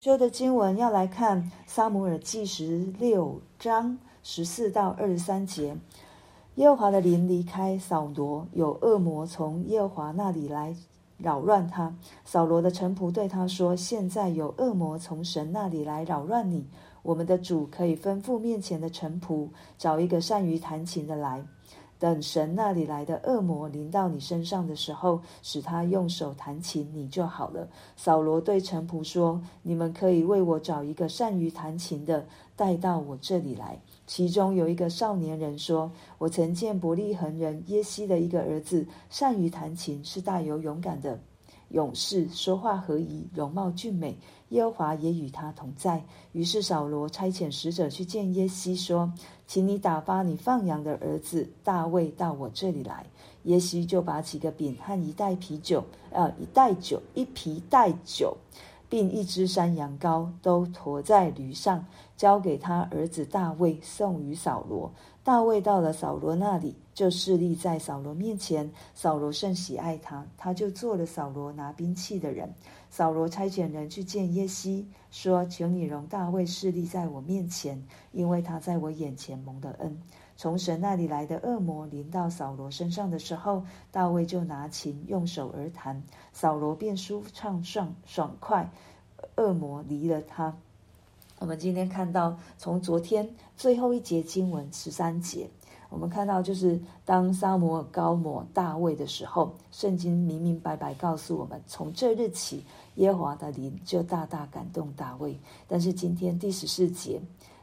修的经文要来看《撒母耳记》十六章十四到二十三节。耶和华的灵离开扫罗，有恶魔从耶和华那里来扰乱他。扫罗的臣仆对他说：“现在有恶魔从神那里来扰乱你，我们的主可以吩咐面前的臣仆找一个善于弹琴的来。”等神那里来的恶魔临到你身上的时候，使他用手弹琴，你就好了。扫罗对臣仆说：“你们可以为我找一个善于弹琴的，带到我这里来。”其中有一个少年人说：“我曾见伯利恒人耶西的一个儿子，善于弹琴，是大有勇敢的勇士，说话合宜，容貌俊美。耶和华也与他同在。”于是扫罗差遣使者去见耶西，说。请你打发你放羊的儿子大卫到我这里来。耶西就把几个饼和一袋啤酒，呃，一袋酒，一皮袋酒，并一只山羊羔，都驮在驴上，交给他儿子大卫送与扫罗。大卫到了扫罗那里，就侍立在扫罗面前。扫罗甚喜爱他，他就做了扫罗拿兵器的人。扫罗差遣人去见耶西，说：“求你容大卫侍立在我面前，因为他在我眼前蒙的恩。”从神那里来的恶魔临到扫罗身上的时候，大卫就拿琴用手而弹，扫罗便舒畅爽爽快，恶魔离了他。我们今天看到，从昨天最后一节经文十三节。我们看到，就是当撒母耳膏抹大卫的时候，圣经明明白白告诉我们，从这日起，耶和华的灵就大大感动大卫。但是今天第十四节，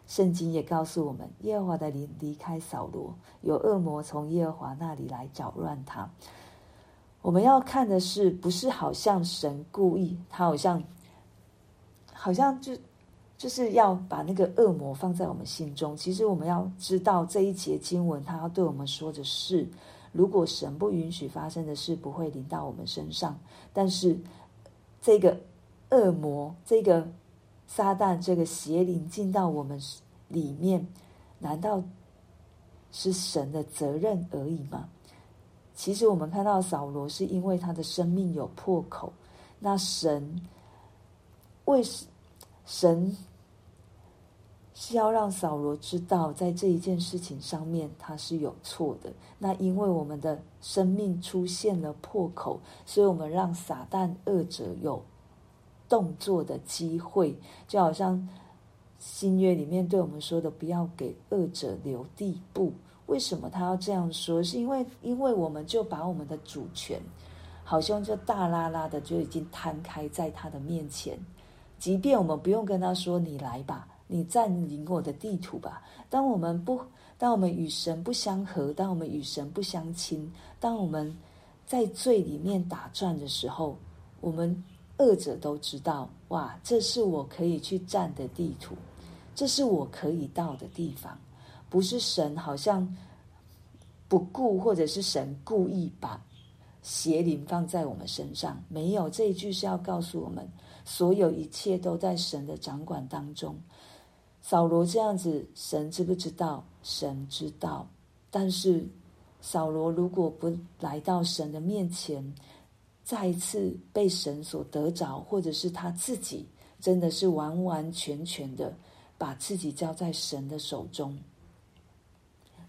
圣经也告诉我们，耶和华的灵离开扫罗，有恶魔从耶和华那里来扰乱他。我们要看的是，不是好像神故意，他好像，好像就。就是要把那个恶魔放在我们心中。其实我们要知道这一节经文，他要对我们说的是：如果神不允许发生的事，不会临到我们身上。但是这个恶魔、这个撒旦、这个邪灵进到我们里面，难道是神的责任而已吗？其实我们看到扫罗是因为他的生命有破口，那神为什？神是要让扫罗知道，在这一件事情上面他是有错的。那因为我们的生命出现了破口，所以我们让撒旦恶者有动作的机会，就好像新约里面对我们说的，不要给恶者留地步。为什么他要这样说？是因为因为我们就把我们的主权，好像就大拉拉的就已经摊开在他的面前。即便我们不用跟他说“你来吧，你占领我的地图吧”，当我们不，当我们与神不相合，当我们与神不相亲，当我们在罪里面打转的时候，我们二者都知道，哇，这是我可以去占的地图，这是我可以到的地方，不是神好像不顾，或者是神故意把邪灵放在我们身上，没有，这一句是要告诉我们。所有一切都在神的掌管当中。扫罗这样子，神知不知道？神知道。但是扫罗如果不来到神的面前，再一次被神所得着，或者是他自己真的是完完全全的把自己交在神的手中，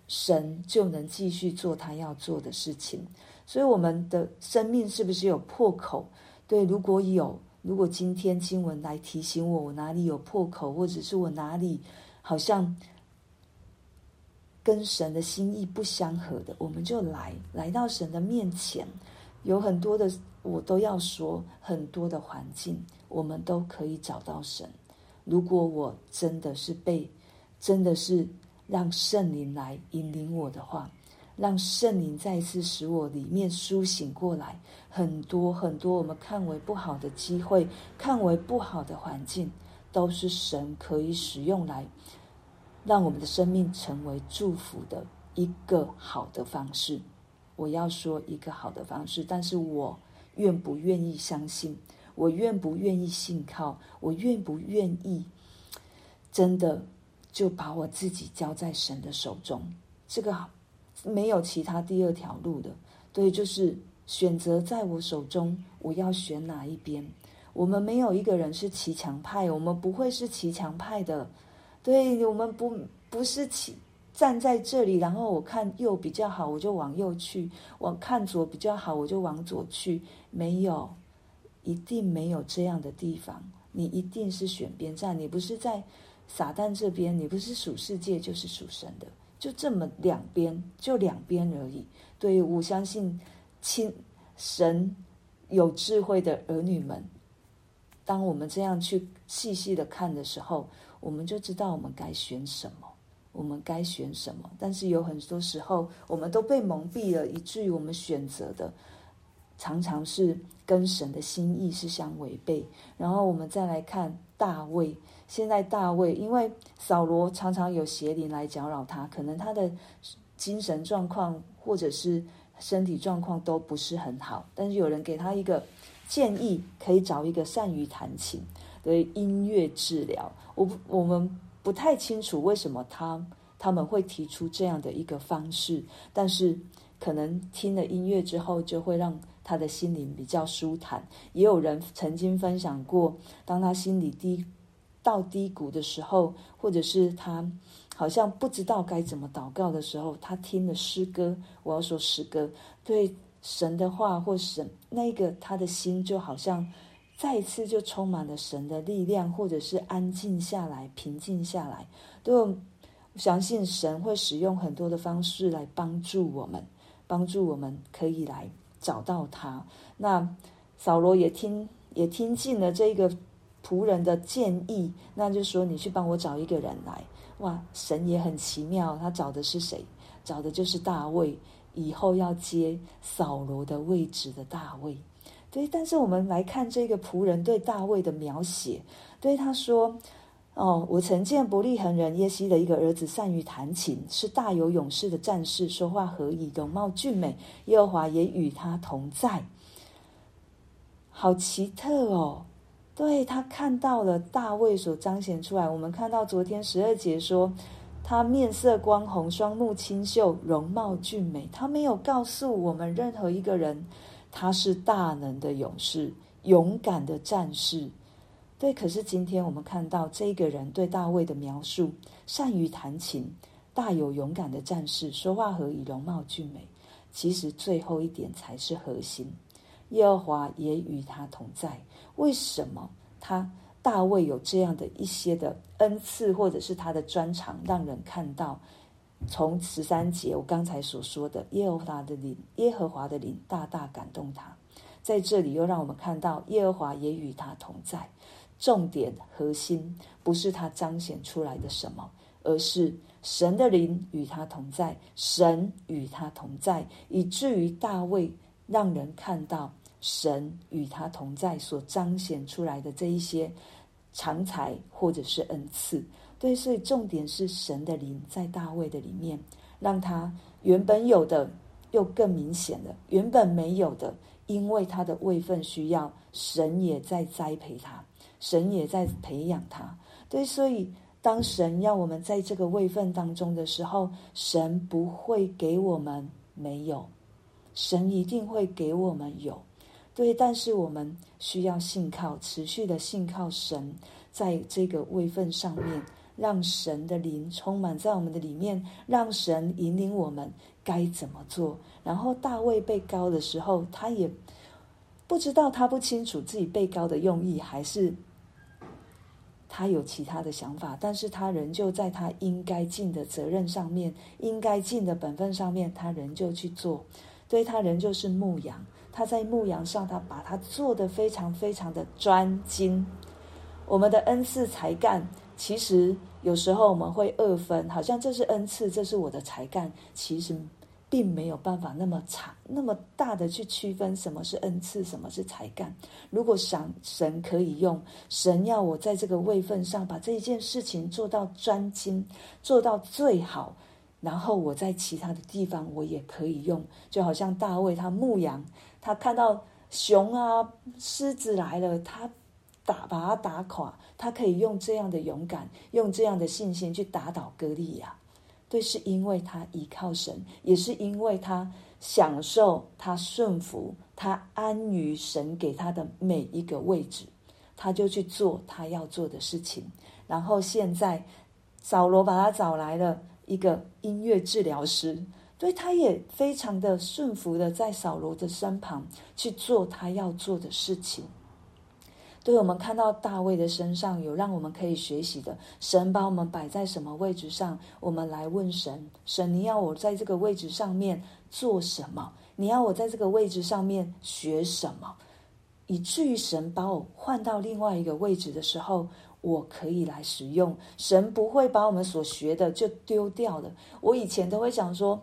神就能继续做他要做的事情。所以我们的生命是不是有破口？对，如果有。如果今天经文来提醒我，我哪里有破口，或者是我哪里好像跟神的心意不相合的，我们就来来到神的面前。有很多的，我都要说，很多的环境，我们都可以找到神。如果我真的是被，真的是让圣灵来引领我的话。让圣灵再一次使我里面苏醒过来，很多很多我们看为不好的机会，看为不好的环境，都是神可以使用来让我们的生命成为祝福的一个好的方式。我要说一个好的方式，但是我愿不愿意相信？我愿不愿意信靠？我愿不愿意真的就把我自己交在神的手中？这个好。没有其他第二条路的，对，就是选择在我手中，我要选哪一边？我们没有一个人是骑墙派，我们不会是骑墙派的。对，我们不不是骑站在这里，然后我看右比较好，我就往右去；我看左比较好，我就往左去。没有，一定没有这样的地方。你一定是选边站，你不是在撒旦这边，你不是属世界就是属神的，就这么两边，就两边而已。对于，我相信亲神有智慧的儿女们，当我们这样去细细的看的时候，我们就知道我们该选什么，我们该选什么。但是有很多时候，我们都被蒙蔽了，以至于我们选择的。常常是跟神的心意是相违背。然后我们再来看大卫，现在大卫因为扫罗常常有邪灵来搅扰他，可能他的精神状况或者是身体状况都不是很好。但是有人给他一个建议，可以找一个善于弹琴的音乐治疗。我我们不太清楚为什么他他们会提出这样的一个方式，但是可能听了音乐之后就会让。他的心灵比较舒坦，也有人曾经分享过，当他心里低到低谷的时候，或者是他好像不知道该怎么祷告的时候，他听了诗歌，我要说诗歌，对神的话或神那个他的心就好像再一次就充满了神的力量，或者是安静下来、平静下来。都相信神会使用很多的方式来帮助我们，帮助我们可以来。找到他，那扫罗也听也听进了这个仆人的建议，那就说你去帮我找一个人来。哇，神也很奇妙，他找的是谁？找的就是大卫，以后要接扫罗的位置的大卫。对，但是我们来看这个仆人对大卫的描写，对他说。哦，我曾见伯利恒人耶西的一个儿子，善于弹琴，是大有勇士的战士，说话何以，容貌俊美。耶和华也与他同在。好奇特哦！对，他看到了大卫所彰显出来。我们看到昨天十二节说，他面色光红，双目清秀，容貌俊美。他没有告诉我们任何一个人，他是大能的勇士，勇敢的战士。对，可是今天我们看到这个人对大卫的描述：善于弹琴，大有勇敢的战士，说话和以，容貌俊美。其实最后一点才是核心。耶和华也与他同在。为什么他大卫有这样的一些的恩赐，或者是他的专长，让人看到？从十三节我刚才所说的，耶和华的灵，耶和华的灵大大感动他。在这里又让我们看到耶和华也与他同在。重点核心不是他彰显出来的什么，而是神的灵与他同在，神与他同在，以至于大卫让人看到神与他同在所彰显出来的这一些长才或者是恩赐。对，所以重点是神的灵在大卫的里面，让他原本有的又更明显了，原本没有的，因为他的位分需要，神也在栽培他。神也在培养他，对，所以当神要我们在这个位份当中的时候，神不会给我们没有，神一定会给我们有，对，但是我们需要信靠，持续的信靠神，在这个位份上面，让神的灵充满在我们的里面，让神引领我们该怎么做。然后大卫被高的时候，他也不知道，他不清楚自己被膏的用意，还是。他有其他的想法，但是他仍旧在他应该尽的责任上面，应该尽的本分上面，他仍旧去做。对，他仍旧是牧羊，他在牧羊上，他把他做得非常非常的专精。我们的恩赐才干，其实有时候我们会二分，好像这是恩赐，这是我的才干，其实。并没有办法那么长、那么大的去区分什么是恩赐，什么是才干。如果想神可以用，神要我在这个位份上把这一件事情做到专精，做到最好，然后我在其他的地方我也可以用。就好像大卫他牧羊，他看到熊啊、狮子来了，他打把他打垮，他可以用这样的勇敢，用这样的信心去打倒歌利亚。对，是因为他依靠神，也是因为他享受、他顺服、他安于神给他的每一个位置。他就去做他要做的事情。然后现在扫罗把他找来了一个音乐治疗师，所以他也非常的顺服的在扫罗的身旁去做他要做的事情。对，我们看到大卫的身上有让我们可以学习的，神把我们摆在什么位置上，我们来问神：神，你要我在这个位置上面做什么？你要我在这个位置上面学什么？以至于神把我换到另外一个位置的时候，我可以来使用。神不会把我们所学的就丢掉的。我以前都会想说，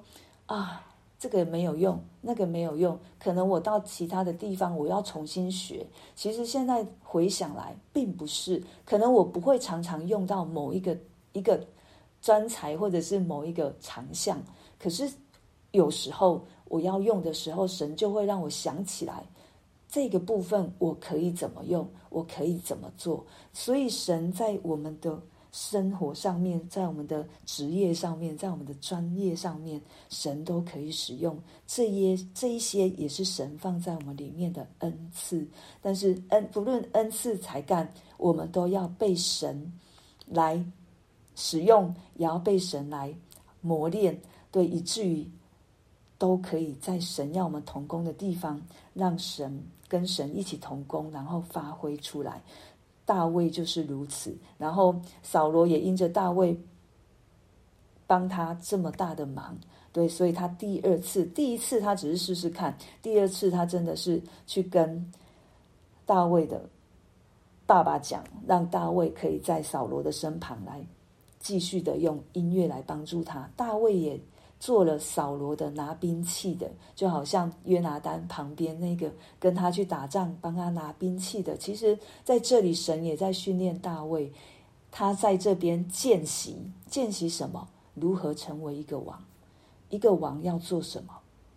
啊。这个没有用，那个没有用，可能我到其他的地方我要重新学。其实现在回想来，并不是，可能我不会常常用到某一个一个专才或者是某一个长项，可是有时候我要用的时候，神就会让我想起来这个部分我可以怎么用，我可以怎么做。所以神在我们的。生活上面，在我们的职业上面，在我们的专业上面，神都可以使用这些，这一些也是神放在我们里面的恩赐。但是恩，不论恩赐才干，我们都要被神来使用，也要被神来磨练，对，以至于都可以在神要我们同工的地方，让神跟神一起同工，然后发挥出来。大卫就是如此，然后扫罗也因着大卫帮他这么大的忙，对，所以他第二次，第一次他只是试试看，第二次他真的是去跟大卫的爸爸讲，让大卫可以在扫罗的身旁来继续的用音乐来帮助他，大卫也。做了扫罗的拿兵器的，就好像约拿单旁边那个跟他去打仗、帮他拿兵器的。其实，在这里，神也在训练大卫，他在这边见习，见习什么？如何成为一个王？一个王要做什么？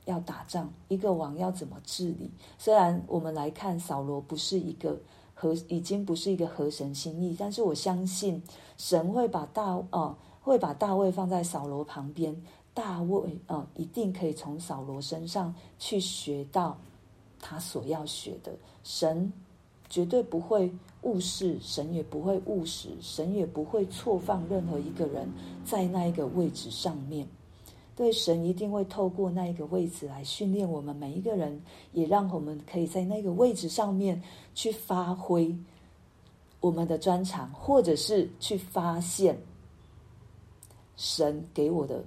要打仗。一个王要怎么治理？虽然我们来看扫罗不是一个合，已经不是一个合神心意，但是我相信神会把大哦、会把大卫放在扫罗旁边。大卫啊、一定可以从扫罗身上去学到他所要学的。神绝对不会误事，神也不会误时，神也不会错放任何一个人在那一个位置上面。对，神一定会透过那一个位置来训练我们每一个人，也让我们可以在那个位置上面去发挥我们的专长，或者是去发现神给我的。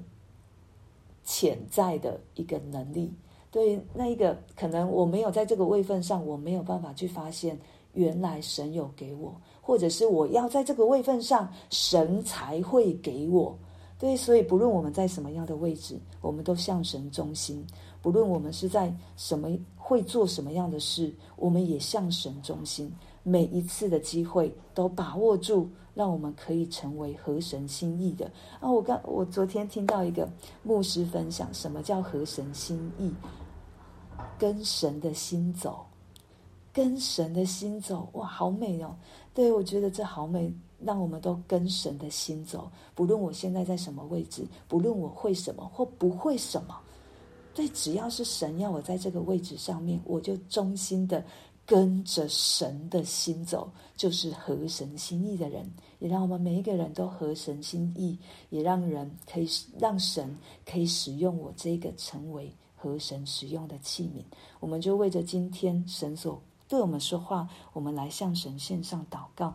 潜在的一个能力，对那一个可能我没有在这个位份上，我没有办法去发现，原来神有给我，或者是我要在这个位份上，神才会给我。对，所以不论我们在什么样的位置，我们都向神忠心；不论我们是在什么会做什么样的事，我们也向神忠心。每一次的机会都把握住。让我们可以成为合神心意的啊！我刚我昨天听到一个牧师分享，什么叫合神心意？跟神的心走，跟神的心走，哇，好美哦！对，我觉得这好美，让我们都跟神的心走。不论我现在在什么位置，不论我会什么或不会什么，对，只要是神要我在这个位置上面，我就衷心的。跟着神的心走，就是合神心意的人。也让我们每一个人都合神心意，也让人可以让神可以使用我这个成为合神使用的器皿。我们就为着今天神所对我们说话，我们来向神献上祷告。